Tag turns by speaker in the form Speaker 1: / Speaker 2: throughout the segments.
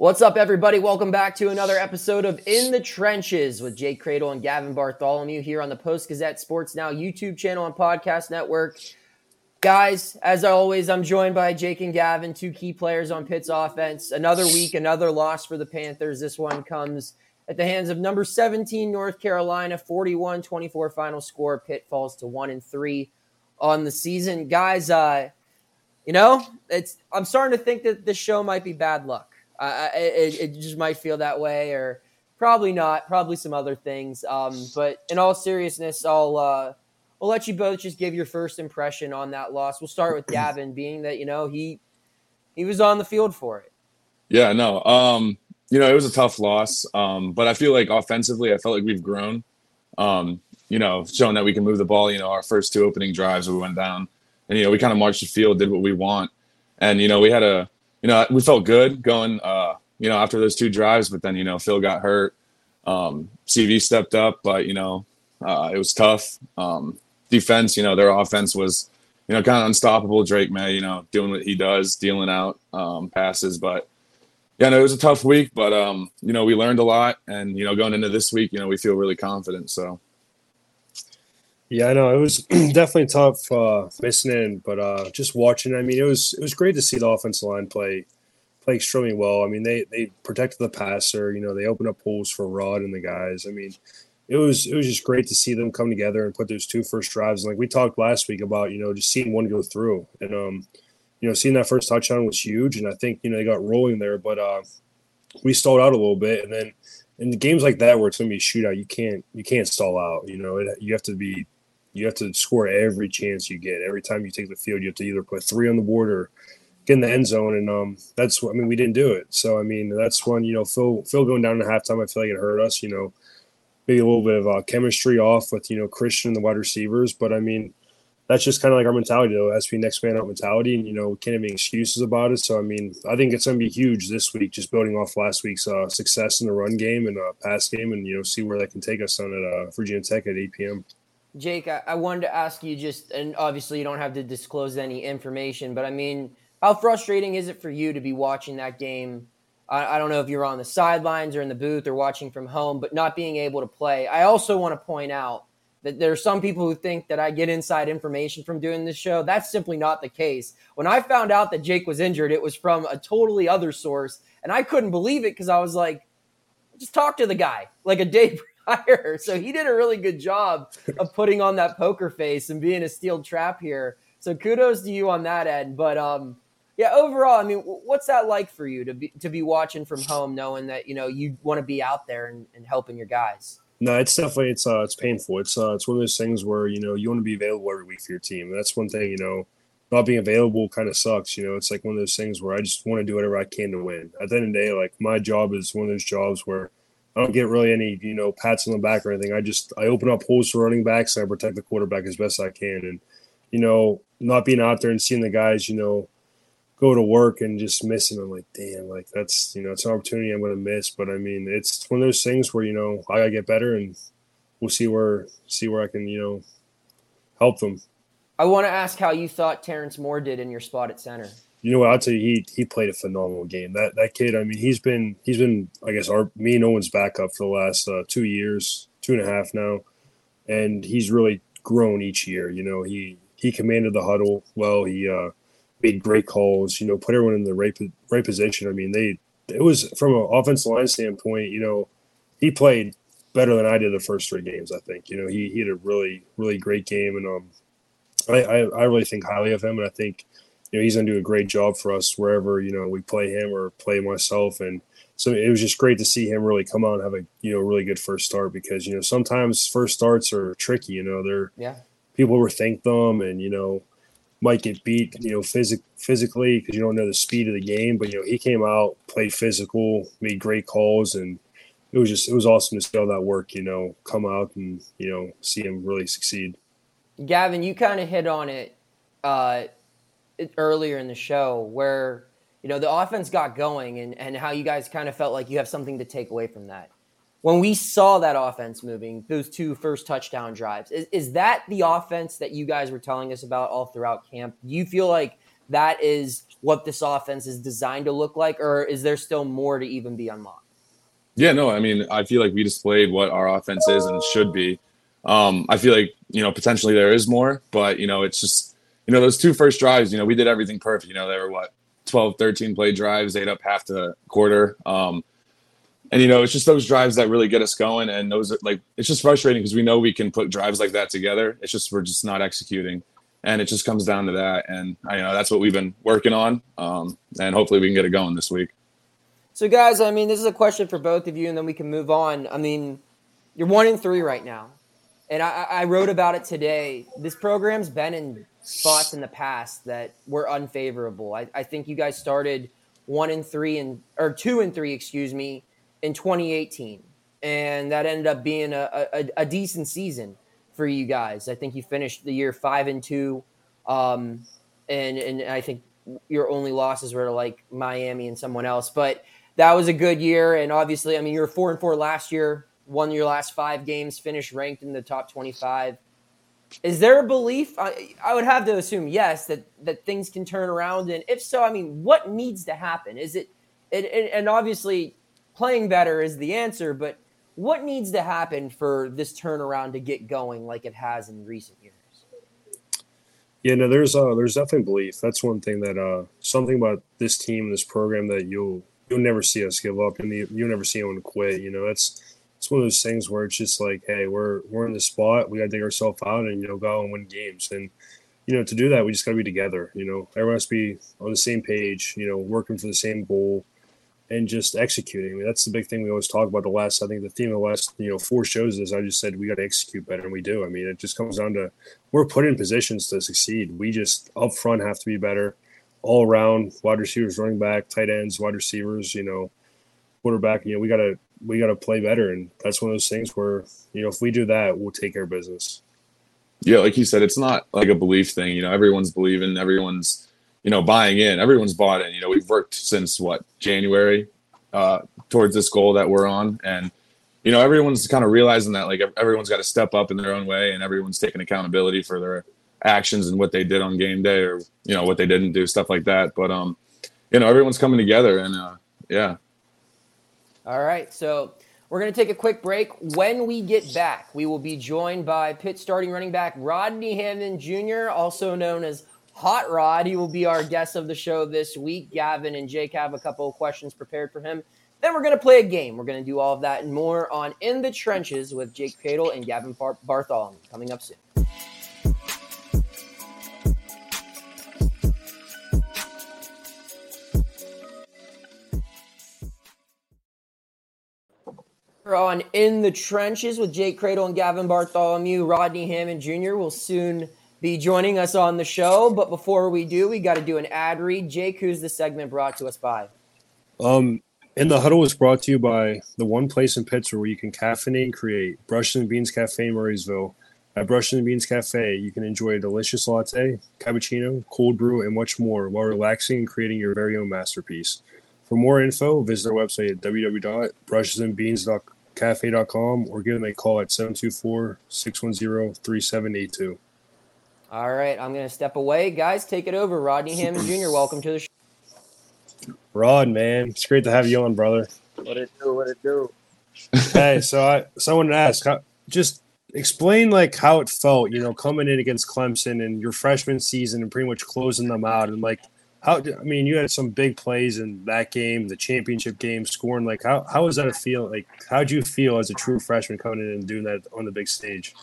Speaker 1: What's up, everybody? Welcome back to another episode of In the Trenches with Jake Kradel and Gavin Bartholomew here on the Post Gazette Sports Now YouTube channel and podcast network. Guys, as always, I'm joined by Jake and Gavin, two key players on Pitt's offense. Another week, another loss for the Panthers. This one comes at the hands of number 17 North Carolina, 41-24 final score. Pitt falls to 1 and 3 on the season. Guys, uh, you know, it's I'm starting to think that this show might be bad luck. It, it, just might feel that way, or probably not. Probably some other things. Um, but in all seriousness, I'll uh, I'll let you both just give your first impression on that loss. We'll start with Gavin, being that you know he he was on the field for it.
Speaker 2: Yeah, no, um, you know it was a tough loss, um, but I feel like offensively, I felt like we've grown. Um, you know, showing that we can move the ball. You know, our first two opening drives, we went down, and you know we kind of marched the field, did what we want, and you know we had a you know, we felt good going, uh, you know, after those two drives, but then, you know, Phil got hurt. Um, CV stepped up, but, you know, uh, it was tough. Um, defense, you know, their offense was, you know, kind of unstoppable. Drake Maye, you know, doing what he does, dealing out um, passes. But, yeah, no, it was a tough week, but, um, you know, we learned a lot. And, you know, going into this week, you know, we feel really confident. So,
Speaker 3: yeah, I know it was definitely tough uh, missing in, but uh, just watching. I mean, it was it was great to see the offensive line play play extremely well. I mean, they they protected the passer. You know, they opened up holes for Rod and the guys. I mean, it was it was just great to see them come together and put those two first drives. And like we talked last week about, you know, just seeing one go through and um, you know, seeing that first touchdown was huge. And I think you know they got rolling there, but uh, we stalled out a little bit, and then in games like that where it's going to be a shootout, you can't you can't stall out. You know, it, you have to be you have to score every chance you get. Every time you take the field, you have to either put three on the board or get in the end zone. And um, that's what I mean. We didn't do it. So I mean, that's when you know Phil Phil going down to halftime. I feel like it hurt us. You know, maybe a little bit of uh, chemistry off with you know Christian and the wide receivers. But I mean, that's just kind of like our mentality though. It has to be next man out mentality, and you know, we can't have any excuses about it. So I mean, I think it's going to be huge this week, just building off last week's uh, success in the run game and uh, pass game, and you know, see where that can take us on at uh, Virginia Tech at 8 p.m.
Speaker 1: Jake, I, I wanted to ask you just, and obviously you don't have to disclose any information, but I mean, how frustrating is it for you to be watching that game? I, I don't know if you're on the sidelines or in the booth or watching from home, but not being able to play. I also want to point out that there are some people who think that I get inside information from doing this show. That's simply not the case. When I found out that Jake was injured, it was from a totally other source, and I couldn't believe it because I was like, just talk to the guy like a day So he did a really good job of putting on that poker face and being a steel trap here. So kudos to you on that end. But um, yeah, overall, I mean, what's that like for you to be to be watching from home, knowing that you know you want to be out there and, and helping your guys?
Speaker 3: No, it's definitely it's uh it's painful. It's uh it's one of those things where you know you want to be available every week for your team. That's one thing you know not being available kind of sucks. You know, it's like one of those things where I just want to do whatever I can to win. At the end of the day, like my job is one of those jobs where I don't get really any, you know, pats on the back or anything. I just I open up holes for running backs and I protect the quarterback as best I can. And you know, not being out there and seeing the guys, you know, go to work and just missing. I'm like, damn, like that's you know, it's an opportunity I'm to miss. But I mean, it's one of those things where you know I gotta get better, and we'll see where see where I can you know help them.
Speaker 1: I want to ask how you thought Terrence Moore did in your spot at center
Speaker 3: you know what? I'll tell you, he he played a phenomenal game. That that kid, I mean, he's been he's been, I guess, our me and Owen's backup for the last uh, two years, two and a half now, and he's really grown each year. You know, he he commanded the huddle well. He uh, made great calls. You know, put everyone in the right right position. I mean, they it was from an offensive line standpoint. You know, he played better than I did the first three games. I think. You know, he, he had a really really great game, and um, I, I I really think highly of him, and I think you know he's going to do a great job for us wherever you know we play him or play myself and so it was just great to see him really come out and have a you know really good first start because you know sometimes first starts are tricky you know they're
Speaker 1: yeah
Speaker 3: people overthink them and you know might get beat you know physic- physically because you don't know the speed of the game but you know he came out played physical made great calls and it was just it was awesome to see all that work you know come out and you know see him really succeed
Speaker 1: gavin you kind of hit on it uh earlier in the show where you know the offense got going and, and how you guys kind of felt like you have something to take away from that. When we saw that offense moving those two first touchdown drives is, is that the offense that you guys were telling us about all throughout camp? Do you feel like that is what this offense is designed to look like or is there still more to even be unlocked?
Speaker 2: Yeah no i mean i feel like we displayed what our offense is and should be. Um, i feel like you know potentially there is more but you know it's just you know, those two first drives, you know, we did everything perfect. You know, they were what 12, 13 play drives, ate up half the quarter. Um, and you know, it's just those drives that really get us going. And those are like, it's just frustrating because we know we can put drives like that together. It's just we're just not executing, and it just comes down to that. And I you know that's what we've been working on, um, and hopefully we can get it going this week.
Speaker 1: So, guys, I mean, this is a question for both of you, and then we can move on. I mean, you're one in three right now, and I, I wrote about it today. This program's been in spots in the past that were unfavorable. I, I think you guys started one and three and or two and three, excuse me, in 2018, and that ended up being a, a, a decent season for you guys. I think you finished the year five and two, um, and and I think your only losses were to like Miami and someone else, but that was a good year. And obviously, I mean, you were four and four last year, won your last five games, finished ranked in the top 25 is there a belief? I, I would have to assume yes that that things can turn around, and if so, I mean, what needs to happen? Is it, it, it and obviously playing better is the answer, but what needs to happen for this turnaround to get going like it has in recent years?
Speaker 3: Yeah, no, there's uh, there's definitely belief. That's one thing that uh, something about this team, this program that you'll you'll never see us give up, and you'll never see anyone quit. You know, that's it's one of those things where it's just like, hey, we're we're in the spot. We got to dig ourselves out and you know go and win games. And you know to do that, we just got to be together. You know, everyone has to be on the same page. You know, working for the same goal and just executing. I mean, that's the big thing we always talk about. The last, I think, the theme of the last you know four shows is I just said we got to execute better, and we do. I mean, it just comes down to we're put in positions to succeed. We just up front have to be better, all around wide receivers, running back, tight ends, wide receivers. You know, quarterback. You know, we got to we got to play better. And that's one of those things where, you know, if we do that, we'll take care of business.
Speaker 2: Yeah, like you said, it's not like a belief thing. You know, everyone's believing, everyone's, you know, buying in, everyone's bought in. You know, we've worked since what, January uh, towards this goal that we're on. And, you know, everyone's kind of realizing that like everyone's got to step up in their own way and everyone's taking accountability for their actions and what they did on game day or, you know, what they didn't do, stuff like that. But, um, you know, everyone's coming together and, uh, yeah,
Speaker 1: all right. So we're going to take a quick break. When we get back, we will be joined by Pitt starting running back Rodney Hammond Jr., also known as Hot Rod. He will be our guest of the show this week. Gavin and Jake have a couple of questions prepared for him. Then we're going to play a game. We're going to do all of that and more on In the Trenches with Jake Kradel and Gavin Bartholomew coming up soon. On In the Trenches with Jake Kradel and Gavin Bartholomew. Rodney Hammond Jr. will soon be joining us on the show. But before we do, we got to do an ad read. Jake, who's the segment brought to us by?
Speaker 3: Um, In the Huddle is brought to you by the one place in Pittsburgh where you can caffeinate and create Brush and Beans Cafe in Murrysville. At Brush and Beans Cafe, you can enjoy a delicious latte, cappuccino, cold brew, and much more while relaxing and creating your very own masterpiece. For more info, visit our website at www.brushesandbeans.com cafe.com or give them a call at 724 610 3782.
Speaker 1: All right, I'm going to step away. Guys, take it over. Rodney Hammond Jr., welcome to the show.
Speaker 3: Rod, man, it's great to have you on, brother.
Speaker 4: What it do? What it do?
Speaker 3: hey, so I someone asked, how, just explain like how it felt, you know, coming in against Clemson and your freshman season and pretty much closing them out, and like how I mean, you had some big plays in that game, the championship game, scoring. Like, how how was that a feel? Like, how'd you feel as a true freshman coming in and doing that on the big stage?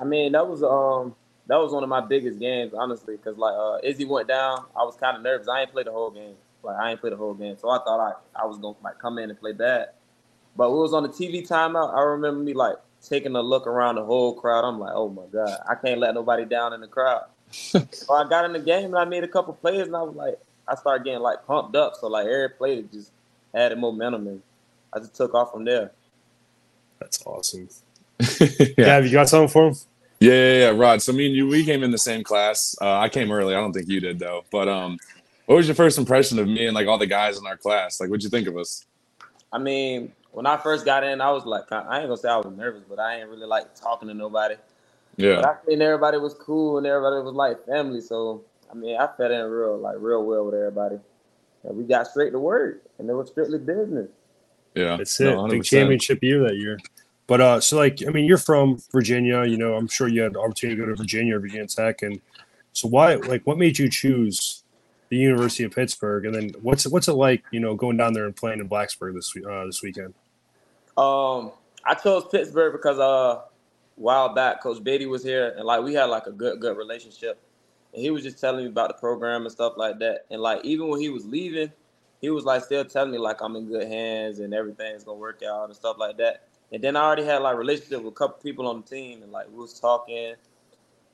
Speaker 4: I mean, that was um that was one of my biggest games, honestly, because like uh, Izzy went down, I was kind of nervous. I ain't played the whole game. Like I ain't played the whole game, so I thought I, I was gonna like come in and play bad. But we was on the TV timeout. I remember me like taking a look around the whole crowd. I'm like, oh my god, I can't let nobody down in the crowd. So I got in the game and I made a couple plays, and I was like, I started getting like pumped up. So like every play just added momentum, and I just took off from there.
Speaker 3: That's awesome.
Speaker 2: yeah.
Speaker 3: Yeah, have you got something for him?
Speaker 2: Yeah, yeah, yeah, Rod. So me and you, we came in the same class. Uh, I came early. I don't think you did though. But um, what was your first impression of me and like all the guys in our class? Like, what'd you think of us?
Speaker 4: I mean, when I first got in, I was like, I ain't gonna say I was nervous, but I ain't really like talking to nobody. But
Speaker 2: Yeah,
Speaker 4: I think everybody was cool and everybody was like family. So I mean, I fed in real, like real well with everybody. And we got straight to work, and it was strictly business.
Speaker 2: yeah.
Speaker 3: That's
Speaker 2: No,
Speaker 3: it. Big championship year that year. But uh, so like, I mean, you're from Virginia. You know, I'm sure you had the opportunity to go to Virginia or Virginia Tech, and so why, like, what made you choose the University of Pittsburgh? And then what's what's it like, you know, going down there and playing in Blacksburg this week- uh, this weekend?
Speaker 4: Um, I chose Pittsburgh because uh, a while back, Coach Beatty was here, and like we had like a good good relationship, and he was just telling me about the program and stuff like that. And like even when he was leaving, he was like still telling me like I'm in good hands and everything's gonna work out and stuff like that. And then I already had like relationship with a couple people on the team, and like we was talking.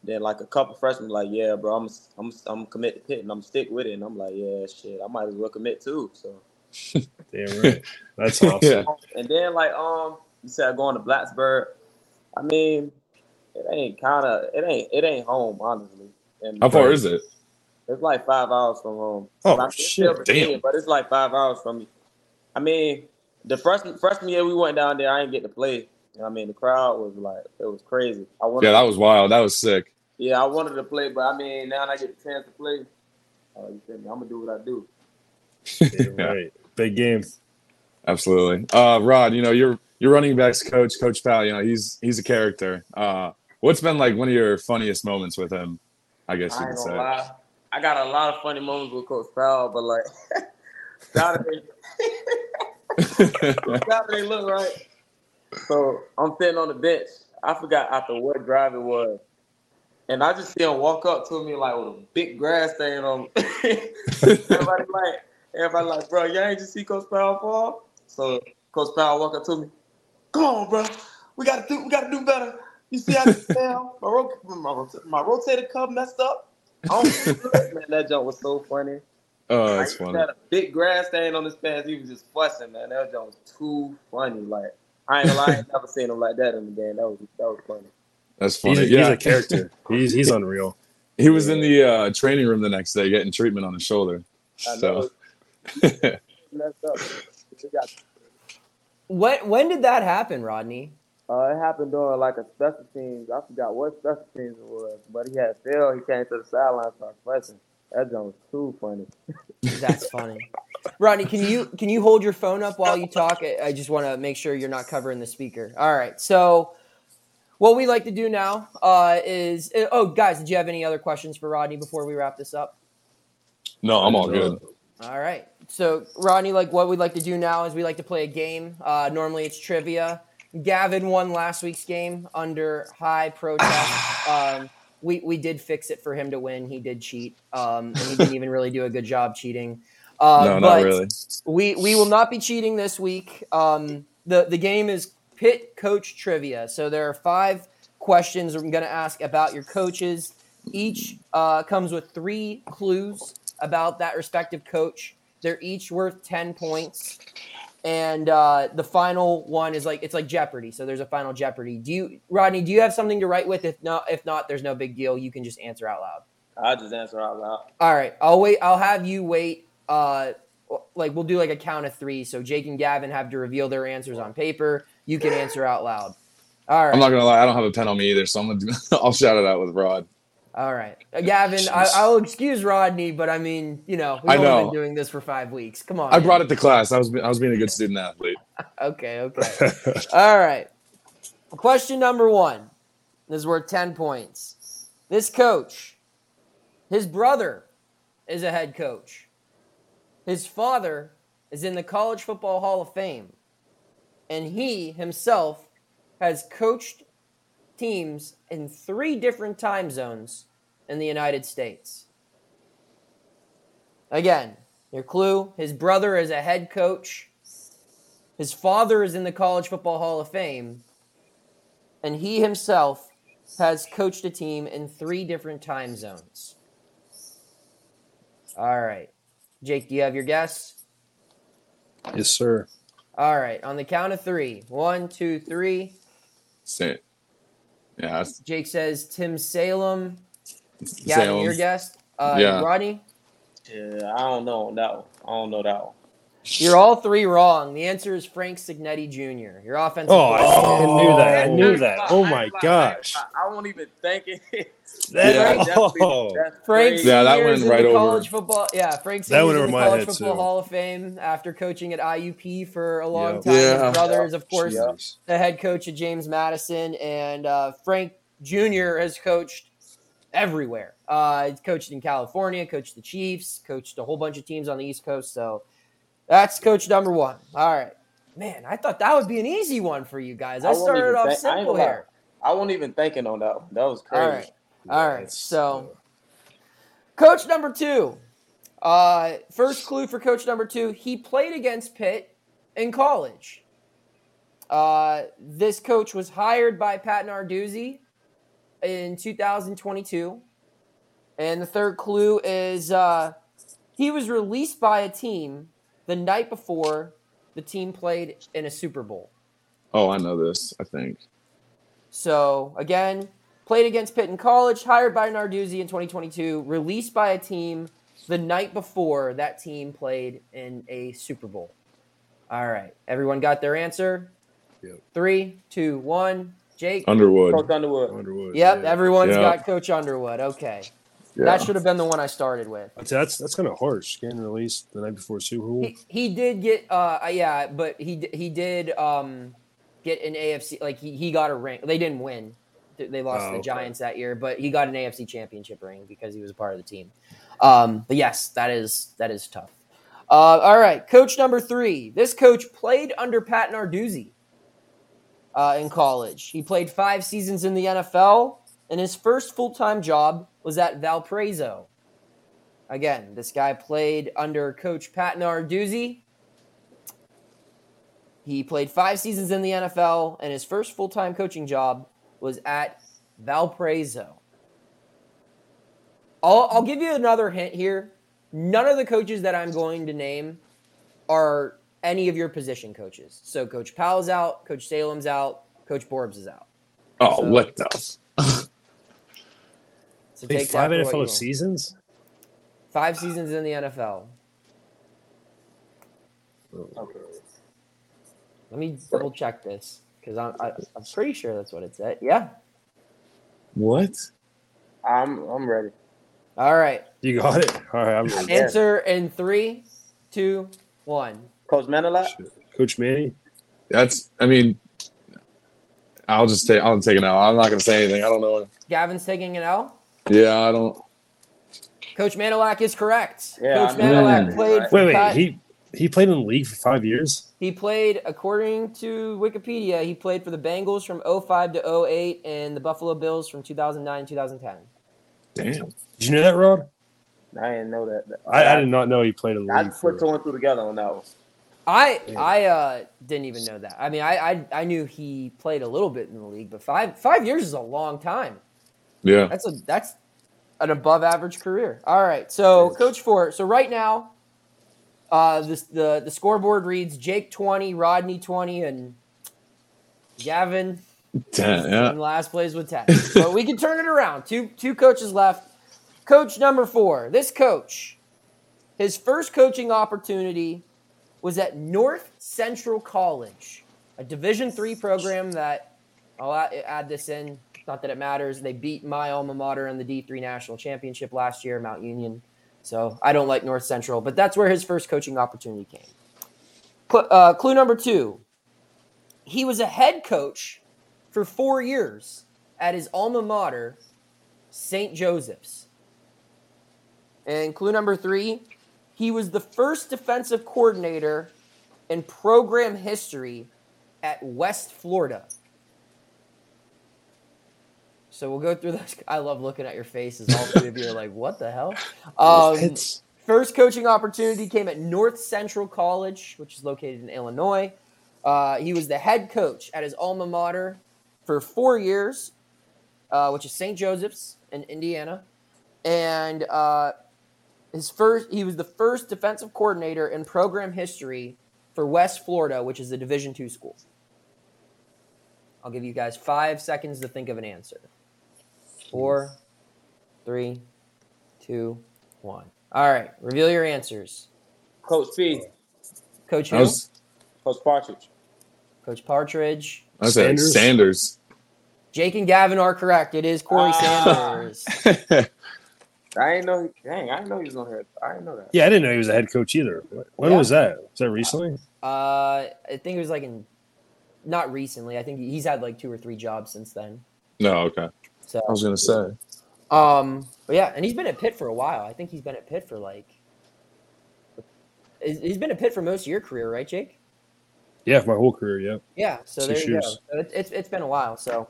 Speaker 4: Then like a couple freshmen like, yeah, bro, I'm I'm I'm commit to Pitt and I'm stick with it. And I'm like, yeah, shit, I might as well commit too. So
Speaker 3: Damn right, that's awesome.
Speaker 2: Yeah.
Speaker 4: and then like um, you said going to Blacksburg. I mean, it ain't kind of it ain't it ain't home honestly. And
Speaker 2: How far is it?
Speaker 4: It's like five hours from home.
Speaker 3: Oh,
Speaker 4: I mean, it's
Speaker 3: shit,
Speaker 4: still Virginia,
Speaker 2: damn.
Speaker 4: But it's like five hours from me. I mean, the freshman freshman year we went down there, I didn't get to play. I mean, the crowd was like it was crazy. I wanted,
Speaker 2: Yeah, that was wild. That was sick.
Speaker 4: yeah, I wanted to play, but I mean, now I get the chance to play. Uh, you feel me? I'm gonna do what I do.
Speaker 2: Yeah.
Speaker 3: right, big game.
Speaker 2: Absolutely. Uh, Rod, you know, your your running backs coach, Coach Powell, you know, he's he's a character. Uh, what's been like one of your funniest moments with him? I guess you
Speaker 4: I
Speaker 2: could say.
Speaker 4: lie. I got a lot of funny moments with Coach Powell, but like Saturday, Saturday look right. So I'm sitting on the bench. I forgot after what drive it was. And I just see him walk up to me like with a big grass stain on. everybody like, everybody like, bro, y'all ain't just see Coach Powell fall. So Coach Powell walk up to me. Come on, bro. We gotta do. We gotta do better. You see how this fell? My, ro- my, rot- my rotator cuff messed up. I don't, man, that joke was so funny.
Speaker 2: Oh, that's
Speaker 4: Like, he
Speaker 2: funny.
Speaker 4: had a big grass stain on his pants. He was just fussing, man. That joke was too funny. Like I ain't gonna lie, I ain't never seen him like that in the game. That was that was funny.
Speaker 2: That's
Speaker 3: He's
Speaker 2: funny.
Speaker 3: a,
Speaker 2: yeah,
Speaker 3: he's a character. He's he's unreal.
Speaker 2: he was in the uh, training room the next day getting treatment on his shoulder.
Speaker 4: I know.
Speaker 2: So
Speaker 4: Messed up. He
Speaker 1: When when did that happen, Rodney?
Speaker 4: Uh, it happened during like a special teams. I forgot what special teams it was, but he had Phil. He came to the sideline and started fussing. That joke was too funny.
Speaker 1: That's funny. Rodney, can you can you hold your phone up while you talk? I- I just want to make sure you're not covering the speaker. All right. So, what we like to do now uh, is uh, oh, guys, did you have any other questions for Rodney before we wrap this up?
Speaker 2: no, I'm all good.
Speaker 1: All right. So, Rodney, like what we like to do now is we like to play a game. Uh, normally, it's trivia. Gavin won last week's game under high protest. Um, we we did fix it for him to win. He did cheat, um, and he didn't even really do a good job cheating. Uh,
Speaker 2: no, not
Speaker 1: but
Speaker 2: really.
Speaker 1: We we will not be cheating this week. Um, the the game is pit coach trivia. So there are five questions I'm going to ask about your coaches. Each uh, comes with three clues about that respective coach. They're each worth ten points, and uh, the final one is like it's like Jeopardy. So there's a final Jeopardy. Do you, Rodney? Do you have something to write with? If not, if not, there's no big deal. You can just answer out loud.
Speaker 4: I just answer out loud.
Speaker 1: All right, I'll wait. I'll have you wait. Uh, like we'll do like a count of three. So Jake and Gavin have to reveal their answers on paper. You can answer out loud. All right.
Speaker 2: I'm not gonna lie. I don't have a pen on me either, so I'm gonna. Do, I'll shout it out with Rod.
Speaker 1: All right, Gavin. I, I'll excuse Rodney, but I mean, you know, we've
Speaker 2: know.
Speaker 1: been doing this for five weeks. Come on.
Speaker 2: I
Speaker 1: man.
Speaker 2: brought it to class. I was I was being a good student athlete.
Speaker 1: Okay. Okay. All right. Question number one. Is worth ten points. This coach, his brother, is a head coach. His father is in the College Football Hall of Fame. And he himself has coached teams in three different time zones in the United States. Again, your clue his brother is a head coach, his father is in the College Football Hall of Fame, and he himself has coached a team in three different time zones. All right. Jake, do you have your guess?
Speaker 3: Yes, sir.
Speaker 1: All right. On the count of three. One, two, three.
Speaker 2: Say it. Yeah,
Speaker 1: Jake says Tim Salem. Gavin,
Speaker 2: Salem.
Speaker 1: your guess? Uh,
Speaker 2: Yeah.
Speaker 1: Rodney?
Speaker 4: Yeah, I don't know on that one. I don't know that one.
Speaker 1: You're all three wrong. The answer is Frank Cignetti Jr., your offensive
Speaker 3: Oh, I, I knew that. I
Speaker 4: Oh.
Speaker 3: knew that. Oh my
Speaker 4: ain't
Speaker 3: gosh.
Speaker 4: I, ain't. I won't even think it.
Speaker 3: That-
Speaker 2: Yeah.
Speaker 4: That's definitely-
Speaker 3: oh.
Speaker 1: Frank.
Speaker 2: Yeah, that
Speaker 1: Senior
Speaker 2: went
Speaker 1: is
Speaker 2: right
Speaker 1: the
Speaker 2: over.
Speaker 1: college football. Yeah, Frank
Speaker 3: That went
Speaker 1: is in
Speaker 3: over
Speaker 1: the
Speaker 3: my
Speaker 1: College
Speaker 3: head,
Speaker 1: Football
Speaker 3: too.
Speaker 1: Hall of Fame after coaching at IUP for a long
Speaker 3: Yeah.
Speaker 1: time.
Speaker 2: Yeah.
Speaker 1: His brother is, of course,
Speaker 4: Yeah.
Speaker 1: the head coach at James Madison, and uh, Frank Jr. has coached everywhere. Uh, he's coached in California, coached the Chiefs, coached a whole bunch of teams on the East Coast. So that's coach number one. All right. Man, I thought that would be an easy one for you guys. I,
Speaker 4: I
Speaker 1: started off
Speaker 4: I
Speaker 1: simple
Speaker 4: gonna
Speaker 1: here.
Speaker 4: I wasn't even thinking on that one. That was crazy.
Speaker 1: All right. All right. So, coach number two. Uh, first clue for coach number two he played against Pitt in college. Uh, this coach was hired by Pat Narduzzi in 2022. And the third clue is uh, he was released by a team the night before the team played in a Super Bowl.
Speaker 2: Oh, I know this. I think.
Speaker 1: So again, played against Pitt in college, hired by Narduzzi in 2022, released by a team the night before that team played in a Super Bowl. All right, everyone got their answer.
Speaker 3: Yep.
Speaker 1: Three, two, one. Jake.
Speaker 2: Underwood.
Speaker 4: Coach Underwood.
Speaker 3: Underwood.
Speaker 1: Yep,
Speaker 3: yeah.
Speaker 1: everyone's
Speaker 2: Yeah.
Speaker 1: got Coach Underwood. Okay,
Speaker 2: Yeah.
Speaker 1: that should have been the one I started with.
Speaker 3: That's that's, that's kind of harsh. Getting released the night before Super Bowl.
Speaker 1: He, he did get uh yeah, but he he did um get an AFC like he, he got a ring. They didn't win. They lost
Speaker 3: Oh,
Speaker 1: to the
Speaker 3: okay.
Speaker 1: Giants that year, but he got an AFC championship ring because he was a part of the team. Um but yes, that is that is tough. Uh all right, coach number 3. This coach played under Pat Narduzzi uh in college. He played 5 seasons in the NFL and his first full-time job was at Valparaiso. Again, this guy played under Coach Pat Narduzzi. He played five seasons in the NFL, and his first full time coaching job was at Valparaiso. I'll, I'll give you another hint here. None of the coaches that I'm going to name are any of your position coaches. So Coach Powell's out, Coach Salem's out, Coach Borbs is out.
Speaker 2: Oh,
Speaker 1: So-
Speaker 2: what the?
Speaker 1: So
Speaker 3: Played
Speaker 1: take
Speaker 3: five
Speaker 1: for what you
Speaker 3: NFL
Speaker 1: will.
Speaker 3: seasons.
Speaker 1: Five seasons in the NFL. Okay. Let me double check this because I'm I, I'm pretty sure that's what it said. Yeah.
Speaker 2: What?
Speaker 4: I'm I'm ready.
Speaker 1: All right.
Speaker 3: You got it. All right, I'm ready.
Speaker 1: Answer in three, two, one.
Speaker 4: Coach Manalac.
Speaker 3: Coach Manny.
Speaker 2: That's. I mean, I'll just take. I'll take it out. I'm not gonna say anything. I don't know.
Speaker 1: Gavin's taking an L.
Speaker 2: Yeah, I don't.
Speaker 1: Coach Manalac is correct.
Speaker 4: Yeah,
Speaker 1: Coach
Speaker 4: I knew
Speaker 1: Manalac
Speaker 2: that.
Speaker 1: played.
Speaker 4: Right.
Speaker 1: For
Speaker 3: Wait, wait.
Speaker 1: Pat-
Speaker 3: He he played in the league for five years.
Speaker 1: He played, according to Wikipedia, he played for the Bengals from 05 to 08 and the Buffalo Bills from 2009 2010.
Speaker 2: Damn.
Speaker 3: Did you know that, Rod?
Speaker 4: I didn't know that.
Speaker 3: I, I did not know he played in the
Speaker 4: I
Speaker 3: league.
Speaker 4: just put
Speaker 3: For,
Speaker 4: two and two together on that one.
Speaker 1: I
Speaker 3: Yeah.
Speaker 1: I uh, didn't even know that. I mean, I, I I knew he played a little bit in the league, but five five years is a long time.
Speaker 2: Yeah.
Speaker 1: That's a that's an above average career. All right, so. Coach Fort. So right now, uh, this the the scoreboard reads Jake twenty, Rodney twenty, and Gavin
Speaker 2: Damn, yeah.
Speaker 1: in last place with ten. but we can turn it around. Two two coaches left. Coach number four. This coach, his first coaching opportunity was at North Central College, a Division three program that I'll add, this in. Not that it matters. They beat my alma mater in the D three national championship last year, Mount Union. So I don't like North Central, but that's where his first coaching opportunity came. Uh, clue number two. He was a head coach for four years at his alma mater, St. Joseph's. And clue number three, he was the first defensive coordinator in program history at West Florida. So we'll go through this. I love looking at your faces. All three of you are like, "What the hell?" Um, First coaching opportunity came at North Central College, which is located in Illinois. Uh, he was the head coach at his alma mater for four years, uh, which is St. Joseph's in Indiana. And uh, his first, he was the first defensive coordinator in program history for West Florida, which is a Division two school. I'll give you guys five seconds to think of an answer. Four, three, two, one. All right, reveal your answers.
Speaker 4: Coach P,
Speaker 1: Coach
Speaker 2: I
Speaker 1: who?
Speaker 2: was,
Speaker 4: Coach Partridge.
Speaker 1: Coach Partridge.
Speaker 2: I was
Speaker 3: Sanders?
Speaker 2: Sanders.
Speaker 1: Jake and Gavin are correct. It is Corey
Speaker 4: Ah.
Speaker 1: Sanders.
Speaker 4: I ain't know. Dang, I didn't know he was on here. I didn't know that.
Speaker 3: yeah, I didn't know he was a head coach either. When
Speaker 1: Yeah.
Speaker 3: was that? Was that recently?
Speaker 1: Uh, I think it was like in, not recently. I think he's had like two or three jobs since then.
Speaker 2: no, okay.
Speaker 1: So,
Speaker 2: I was gonna say.
Speaker 1: um, but yeah, and he's been at Pitt for a while. I think he's been at Pitt for like, he's he's been at Pitt for most of your career, right, Jake?
Speaker 3: Yeah, for my whole career. Yeah.
Speaker 1: Yeah, so
Speaker 3: Six
Speaker 1: there you
Speaker 3: years.
Speaker 1: go. So it's it's been a while. So,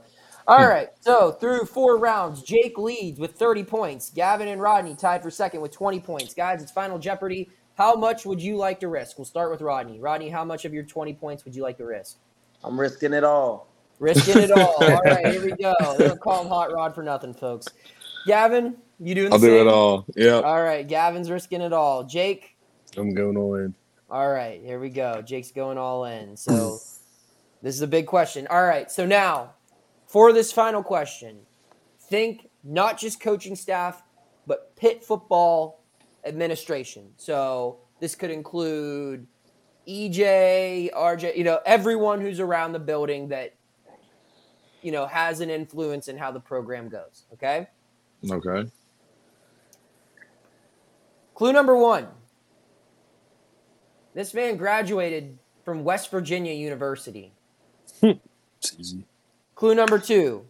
Speaker 1: all right. So through four rounds, Jake leads with 30 points. Gavin and Rodney tied for second with 20 points. Guys, it's Final Jeopardy. How much would you like to risk? We'll start with Rodney. Rodney, how much of your 20 points would you like to risk?
Speaker 4: I'm risking it all.
Speaker 1: Risking it all. all right, here we go. They don't call him Hot Rod for nothing, folks. Gavin, you doing the
Speaker 2: I'll do it all. Yeah.
Speaker 1: All right, Gavin's risking it all. Jake,
Speaker 3: I'm going all in.
Speaker 1: all right, here we go. Jake's going all in. So this is a big question. All right, so now for this final question, think not just coaching staff, but Pitt football administration. So this could include EJ, RJ, you know, everyone who's around the building that you know has an influence in how the program goes. Okay.
Speaker 2: Okay.
Speaker 1: Clue number one. This man graduated from West Virginia University.
Speaker 3: It's easy.
Speaker 1: Clue number two.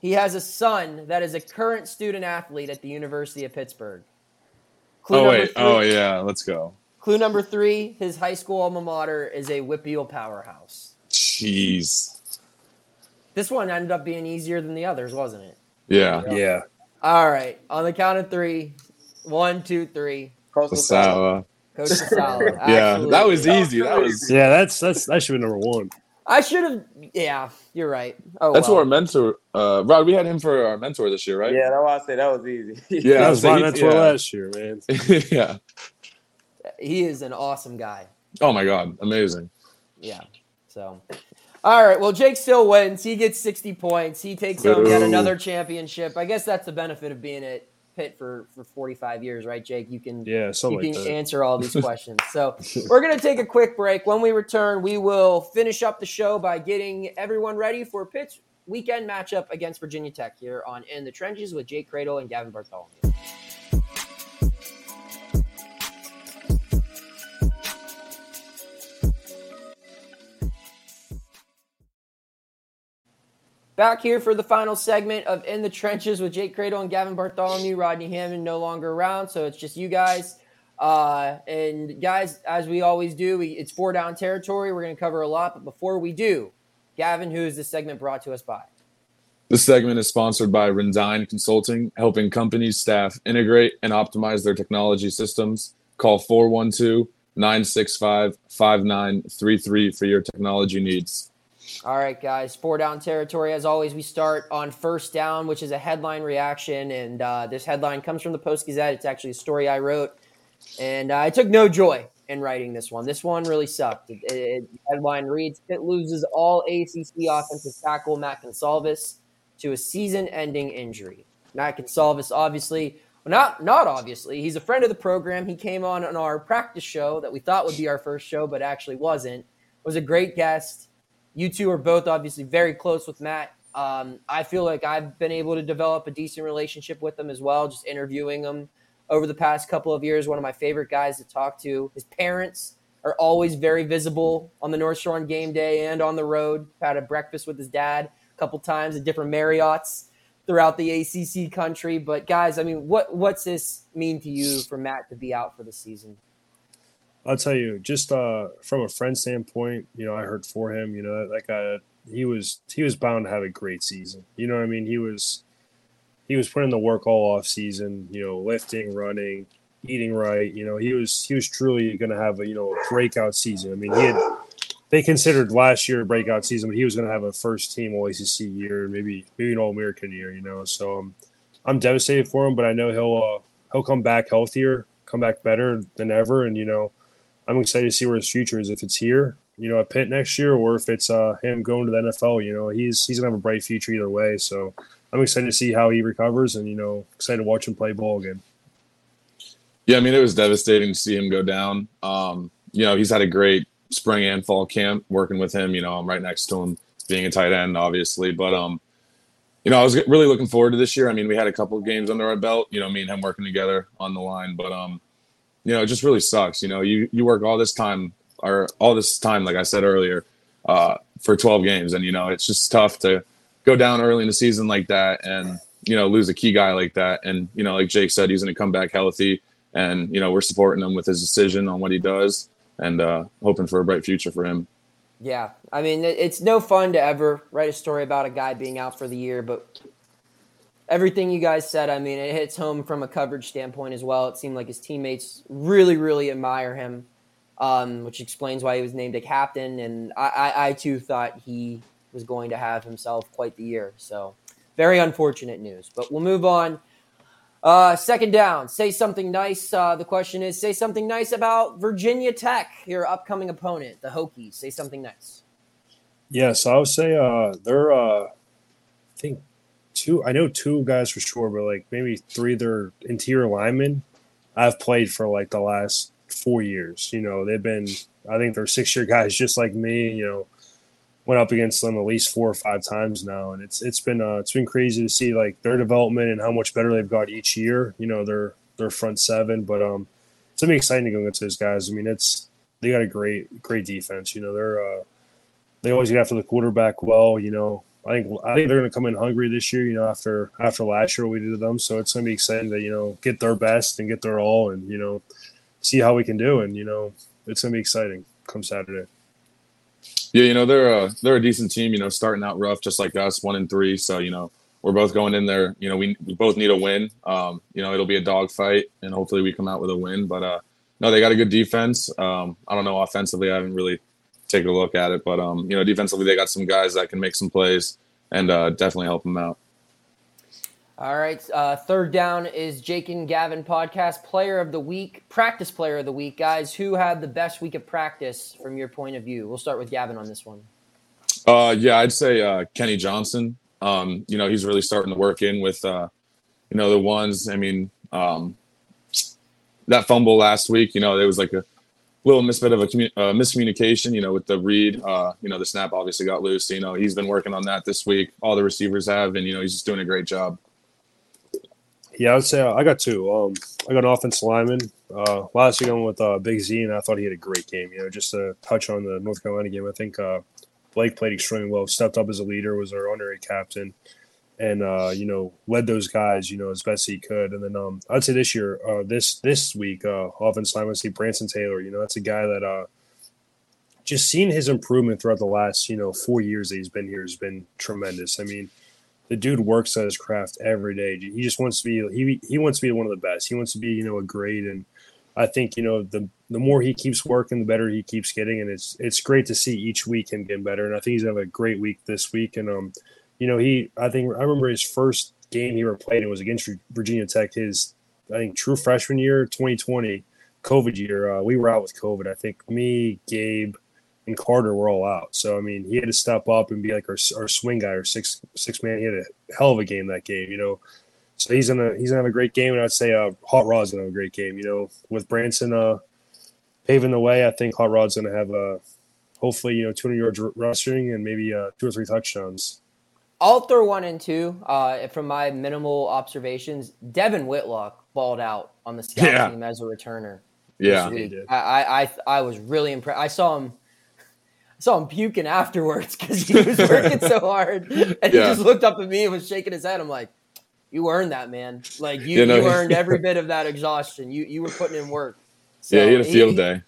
Speaker 1: He has a son that is a current student athlete at the University of Pittsburgh. Clue
Speaker 2: Oh
Speaker 1: number
Speaker 2: wait.
Speaker 1: three-
Speaker 2: Oh yeah. Let's go.
Speaker 1: Clue number three. His high school alma mater is a WPIAL powerhouse.
Speaker 2: Jeez.
Speaker 1: This one ended up being easier than the others, wasn't it?
Speaker 2: Yeah.
Speaker 3: Yeah.
Speaker 1: All right. On the count of three one, two, three. One, two, three.
Speaker 4: Coach
Speaker 2: The
Speaker 4: Lasala.
Speaker 2: Sawa.
Speaker 1: Coach Sala.
Speaker 2: Yeah. That was easy. That was.
Speaker 3: Yeah, that's that's that should be number one.
Speaker 1: I should have. Yeah, you're right. Oh,
Speaker 2: That's
Speaker 1: well.
Speaker 2: what our mentor. Uh, Rod, we had him for our mentor this year, right?
Speaker 4: Yeah, that's why I said that was easy.
Speaker 2: Yeah.
Speaker 3: that was
Speaker 2: so
Speaker 3: my mentor
Speaker 2: yeah.
Speaker 3: last year, man.
Speaker 2: yeah.
Speaker 1: He is an awesome guy.
Speaker 2: Oh my God. Amazing.
Speaker 1: Yeah. So, all right. Well, Jake still wins. He gets 60 points. He takes home yet another championship. I guess that's the benefit of being at Pitt for, for 45 years, right, Jake? You can
Speaker 3: Yeah,
Speaker 1: you
Speaker 3: something
Speaker 1: can
Speaker 3: that.
Speaker 1: answer all these questions. So we're gonna take a quick break. When we return, we will finish up the show by getting everyone ready for Pitt's weekend matchup against Virginia Tech here on In the Trenches with Jake Kradel and Gavin Bartholomew. Back here for the final segment of In the Trenches with Jake Kradel and Gavin Bartholomew. Rodney Hammond no longer around, so it's just you guys. Uh, and guys, as we always do, we, it's four down territory. We're going to cover a lot, but before we do, Gavin, who is this segment brought to us by?
Speaker 2: This segment is sponsored by Rendine Consulting, helping companies, staff integrate and optimize their technology systems. Call 412 965 5933 for your technology needs.
Speaker 1: All right, guys, four down territory. As always, we start on first down, which is a headline reaction. And uh, this headline comes from the Post Gazette. It's actually a story I wrote. And uh, I took no joy in writing this one. This one really sucked. It, it, headline reads Pitt loses all ACC offensive tackle Matt Goncalves to a season ending injury. Matt Goncalves, obviously, well, not, not obviously, he's a friend of the program. He came on on our practice show that we thought would be our first show, but actually wasn't. Was a great guest. You two are both obviously very close with Matt. Um, I feel like I've been able to develop a decent relationship with him as well, just interviewing him over the past couple of years. One of my favorite guys to talk to. His parents are always very visible on the North Shore on game day and on the road. Had a breakfast with his dad a couple times at different Marriotts throughout the ACC country. But guys, I mean, what what's this mean to you for Matt to be out for the season?
Speaker 3: I'll tell you, just uh, from a friend standpoint, you know, I heard for him, you know, that guy, he was he was bound to have a great season. You know what I mean? He was he was putting the work all off season, you know, lifting, running, eating right. You know, he was he was truly going to have a you know a breakout season. I mean, he had they considered last year a breakout season, but he was going to have a first team All ACC year, maybe maybe an All American year. You know, so um, I'm devastated for him, but I know he'll uh, he'll come back healthier, come back better than ever, and you know, I'm excited to see where his future is. If it's here, you know, at Pitt next year, or if it's uh, him going to the NFL, you know, he's he's gonna have a bright future either way. So I'm excited to see how he recovers, and you know, excited to watch him play ball again.
Speaker 2: Yeah, I mean, it was devastating to see him go down. Um, you know, he's had a great spring and fall camp working with him. You know, I'm right next to him, being a tight end, obviously. But um, you know, I was really looking forward to this year. I mean, we had a couple of games under our belt. You know, me and him working together on the line. But um, you know, it just really sucks. You know, you you work all this time or all this time, like I said earlier, uh, for 12 games, and you know, it's just tough to go down early in the season like that and you know lose a key guy like that. And you know, like Jake said, he's going to come back healthy and you know we're supporting him with his decision on what he does and uh, hoping for a bright future for him.
Speaker 1: Yeah, I mean it's no fun to ever write a story about a guy being out for the year, but everything you guys said, I mean it hits home from a coverage standpoint as well. It seemed like his teammates really, really admire him, um, which explains why he was named a captain. And I, I, I too thought he was going to have himself quite the year. So very unfortunate news. But we'll move on uh, second down, say something nice. Uh, the question is say something nice about Virginia Tech, your upcoming opponent, the Hokies. Say something nice.
Speaker 3: Yes, I would say uh, they're, uh, I think, two, I know two guys for sure, but like maybe three They're interior linemen I've played for like the last four years. You know, they've been, I think they're six year guys just like me, you know, went up against them at least four or five times now, and it's it's been uh, it's been crazy to see like their development and how much better they've got each year. You know, their their front seven, but um, it's gonna be exciting to go against those guys. I mean, it's they got a great great defense. You know, they're uh, they always get after the quarterback well. You know, I think I think they're gonna come in hungry this year. You know, after after last year we did to them, so it's gonna be exciting to you know get their best and get their all, and you know see how we can do. And you know, it's gonna be exciting come Saturday.
Speaker 2: Yeah, you know they're a they're a decent team. You know, starting out rough, just like us, one and three. So you know we're both going in there. You know, we, we both need a win. Um, you know, it'll be a dogfight, and hopefully we come out with a win. But uh, no, they got a good defense. Um, I don't know offensively. I haven't really taken a look at it, but um, you know, defensively they got some guys that can make some plays and uh, definitely help them out.
Speaker 1: All right. Uh, third down is Jake and Gavin podcast player of the week, practice player of the week, guys. Who had the best week of practice from your point of view? We'll start with Gavin on this one.
Speaker 2: Uh, yeah, I'd say uh, Kenny Johnson. Um, you know, he's really starting to work in with, uh, you know, the ones. I mean, um, that fumble last week. You know, there was like a little misbit of a commu- uh, miscommunication. You know, with the read. Uh, you know, the snap obviously got loose. You know, he's been working on that this week. All the receivers have, and you know, he's just doing a great job.
Speaker 3: Yeah, I would say I got two. Um, I got an offensive lineman. Uh, last week I went with uh, Big Z, and I thought he had a great game. You know, just to touch on the North Carolina game, I think uh, Blake played extremely well. Stepped up as a leader, was our honorary captain, and uh, you know led those guys, you know, as best he could. And then um, I'd say this year, uh, this this week, uh, offensive lineman, see Branson Taylor. You know, that's a guy that uh, just seeing his improvement throughout the last you know four years that he's been here has been tremendous. I mean the dude works at his craft every day. He just wants to be he he wants to be one of the best. He wants to be you know a great and I think you know the the more he keeps working, the better he keeps getting, and it's it's great to see each week him getting better. And I think he's gonna have a great week this week. And um, you know he I think I remember his first game he ever played it was against Virginia Tech. His I think true freshman year, 2020, COVID year. Uh, we were out with COVID. I think me, Gabe, and Carter were all out. So I mean, he had to step up and be like our, our swing guy or six six man. He had a hell of a game that game, you know. So he's gonna he's gonna have a great game, and I'd say uh, Hot Rod's gonna have a great game. You know, with Branson uh, paving the way, I think Hot Rod's gonna have a hopefully you know 200 yards rushing and maybe uh, two or three touchdowns.
Speaker 1: I'll throw one and two. Uh, from my minimal observations, Devin Whitlock balled out on the scout yeah. team as a returner.
Speaker 2: Yeah, he did.
Speaker 1: I, I I was really impressed. I saw him saw him puking afterwards because he was working so hard, and yeah. he just looked up at me and was shaking his head. I'm like, you earned that, man. Like you, you, know, you earned every bit of that exhaustion. You you were putting in work.
Speaker 2: So yeah, he had a field he, day.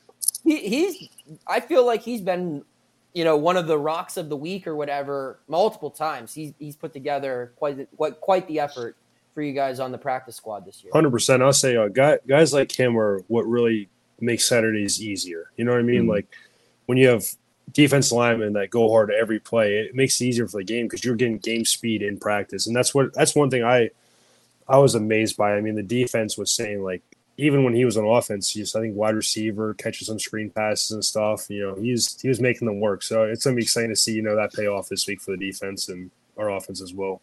Speaker 1: He, he's. I feel like he's been, you know, one of the rocks of the week or whatever multiple times. He's he's put together quite quite quite the effort for you guys on the practice squad this year.
Speaker 3: Hundred percent. I'll say, uh, guy, guys like him are what really makes Saturdays easier. You know what I mean? Mm-hmm. Like when you have defense linemen that go hard every play, it makes it easier for the game because you're getting game speed in practice, and that's what that's one thing I I was amazed by. I mean, the defense was saying like even when he was on offense, he's I think wide receiver catching some screen passes and stuff. You know, he's he was making them work. So it's gonna be exciting to see you know that pay off this week for the defense and our offense as well.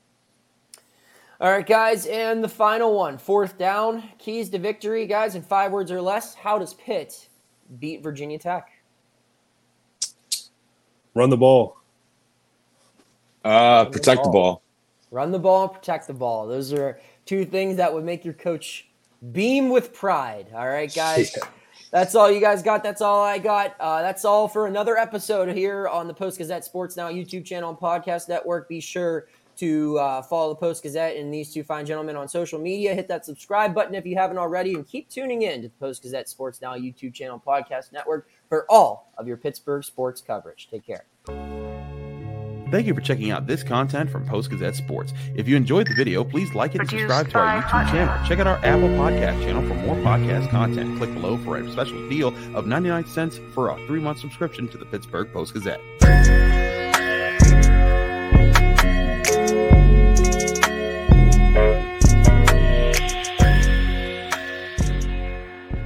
Speaker 1: All right, guys, and the final one, fourth down, keys to victory, guys, in five words or less. How does Pitt beat Virginia Tech?
Speaker 3: Run the ball.
Speaker 2: Uh, Run protect the ball. the ball.
Speaker 1: Run the ball and protect the ball. Those are two things that would make your coach beam with pride. All right, guys. Yeah. That's all you guys got. That's all I got. Uh, that's all for another episode here on the Post Gazette Sports Now YouTube channel and podcast network. Be sure to uh, follow the Post Gazette and these two fine gentlemen on social media. Hit that subscribe button if you haven't already, and keep tuning in to the Post Gazette Sports Now YouTube channel podcast network for all of your Pittsburgh sports coverage. Take care.
Speaker 5: Thank you for checking out this content from Post Gazette Sports. If you enjoyed the video, please like it and subscribe to our YouTube channel. Check out our Apple Podcast channel for more podcast content. Click below for a special deal of 99 cents for a three month subscription to the Pittsburgh Post Gazette.